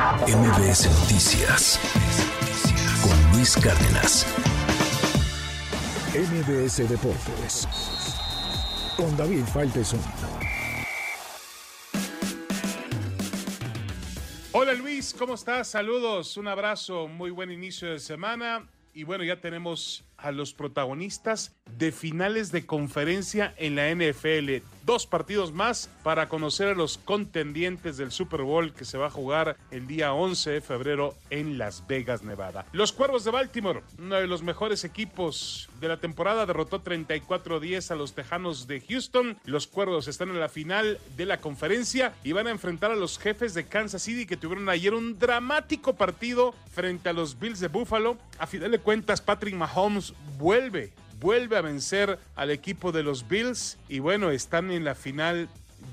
MBS Noticias con Luis Cárdenas. MBS Deportes con David Faitelson. Hola Luis, ¿cómo estás? Saludos, un abrazo, muy buen inicio de semana. Y bueno, ya tenemos a los protagonistas de finales de conferencia en la NFL. Dos partidos más para conocer a los contendientes del Super Bowl que se va a jugar el día 11 de febrero en Las Vegas, Nevada. Los Cuervos de Baltimore, uno de los mejores equipos de la temporada, derrotó 34-10 a los Tejanos de Houston. Los Cuervos están en la final de la conferencia y van a enfrentar a los jefes de Kansas City que tuvieron ayer un dramático partido frente a los Bills de Buffalo. A final de cuentas, Patrick Mahomes vuelve, vuelve a vencer al equipo de los Bills y bueno, están en la final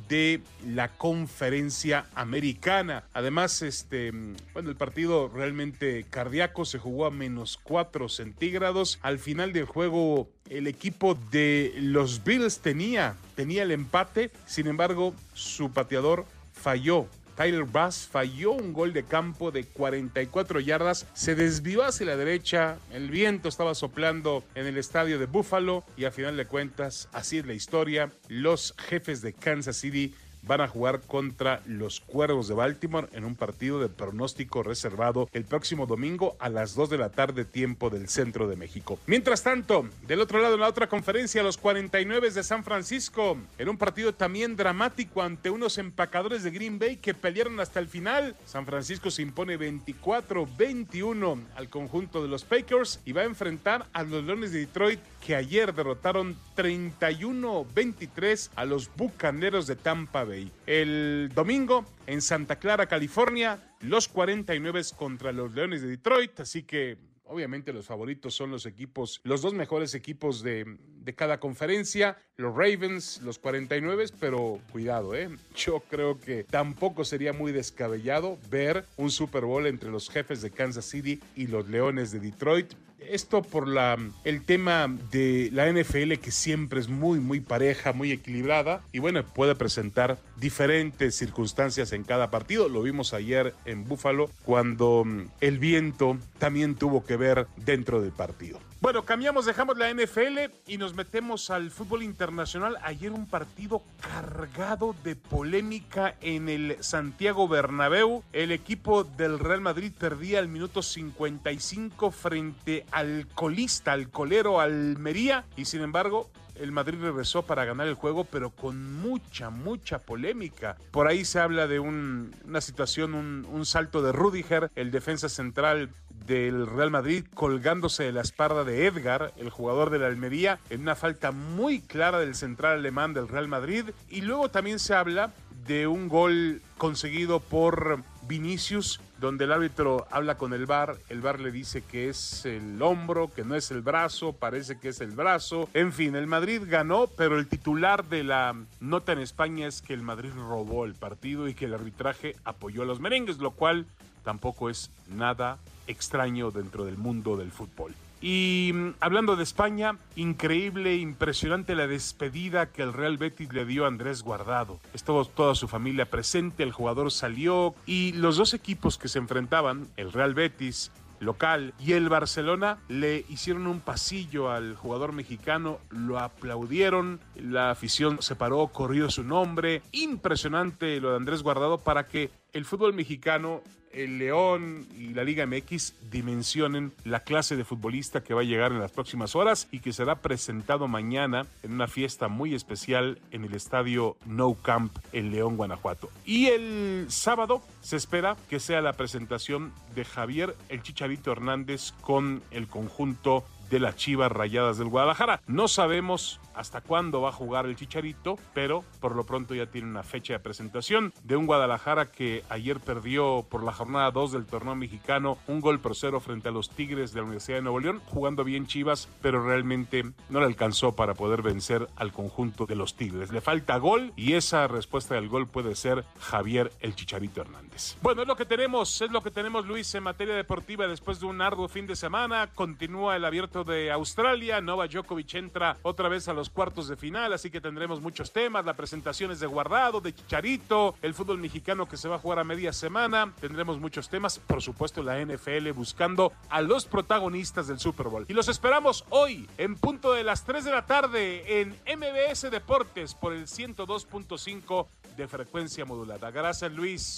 de la conferencia americana. Además, este, bueno, el partido realmente cardíaco se jugó a menos 4 centígrados. Al final del juego, el equipo de los Bills tenía, tenía el empate. Sin embargo, su pateador falló Tyler Bass falló un gol de campo de 44 yardas, se desvió hacia la derecha, el viento estaba soplando en el estadio de Buffalo y a final de cuentas, así es la historia, los jefes de Kansas City van a jugar contra los Cuervos de Baltimore en un partido de pronóstico reservado el próximo domingo a las 2 de la tarde tiempo del centro de México. Mientras tanto, del otro lado en la otra conferencia, los 49 de San Francisco en un partido también dramático ante unos empacadores de Green Bay que pelearon hasta el final. San Francisco se impone 24-21 al conjunto de los Packers y va a enfrentar a los Leones de Detroit que ayer derrotaron 31-23 a los Bucaneros de Tampa Bay. El domingo en Santa Clara, California, los 49 contra los Leones de Detroit, así que Obviamente los favoritos son los equipos, los dos mejores equipos de, de, cada conferencia, los Ravens, los 49, pero cuidado, ¿eh? Yo creo que tampoco sería muy descabellado ver un Super Bowl entre los jefes de Kansas City y los Leones de Detroit. Esto por la, el tema de la NFL que siempre es muy, muy pareja, muy equilibrada y bueno, puede presentar diferentes circunstancias en cada partido. Lo vimos ayer en Buffalo cuando mm, el viento también tuvo que ver dentro del partido. Bueno, cambiamos, dejamos la NFL y nos metemos al fútbol internacional. Ayer un partido cargado de polémica en el Santiago Bernabéu. El equipo del Real Madrid perdía al minuto 55 frente al colista, al colero Almería y sin embargo el Madrid regresó para ganar el juego, pero con mucha, mucha polémica. Por ahí se habla de una situación, un, un salto de Rudiger, el defensa central del Real Madrid colgándose de la espalda de Edgar, el jugador de la Almería, en una falta muy clara del central alemán del Real Madrid. Y luego también se habla de un gol conseguido por Vinicius, donde el árbitro habla con el VAR, el VAR le dice que es el hombro, que no es el brazo, parece que es el brazo. En fin, el Madrid ganó, pero el titular de la nota en España es que el Madrid robó el partido y que el arbitraje apoyó a los merengues, lo cual tampoco es nada extraño dentro del mundo del fútbol. Y mm, hablando de España, increíble, impresionante la despedida que el Real Betis le dio a Andrés Guardado. Estuvo toda su familia presente, el jugador salió y los dos equipos que se enfrentaban, el Real Betis local y el Barcelona le hicieron un pasillo al jugador mexicano, lo aplaudieron, la afición se paró, corrió su nombre, impresionante lo de Andrés Guardado para que el fútbol mexicano el León y la Liga MX dimensionen la clase de futbolista que va a llegar en las próximas horas y que será presentado mañana en una fiesta muy especial en el estadio No Camp en León, Guanajuato. Y el sábado se espera que sea la presentación de Javier el Chicharito Hernández con el conjunto de las Chivas Rayadas del Guadalajara. No sabemos hasta cuándo va a jugar el Chicharito, pero por lo pronto ya tiene una fecha de presentación de un Guadalajara que ayer perdió por la jornada 2 del torneo mexicano un gol por cero frente a los Tigres de la Universidad de Nuevo León, jugando bien Chivas, pero realmente no le alcanzó para poder vencer al conjunto de los Tigres. Le falta gol y esa respuesta del gol puede ser Javier el Chicharito Hernández. Bueno, es lo que tenemos, es lo que tenemos Luis en materia deportiva después de un arduo fin de semana. Continúa el abierto de Australia. Nova Djokovic entra otra vez a los cuartos de final, así que tendremos muchos temas. La presentación es de Guardado, de Chicharito, el fútbol mexicano que se va a jugar a media semana. Tendremos muchos temas. Por supuesto, la NFL buscando a los protagonistas del Super Bowl. Y los esperamos hoy en punto de las 3 de la tarde en MBS Deportes por el 102.5 de frecuencia modulada. Gracias, Luis.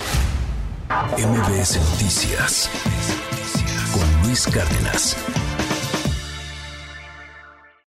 MBS Noticias con Luis Cárdenas.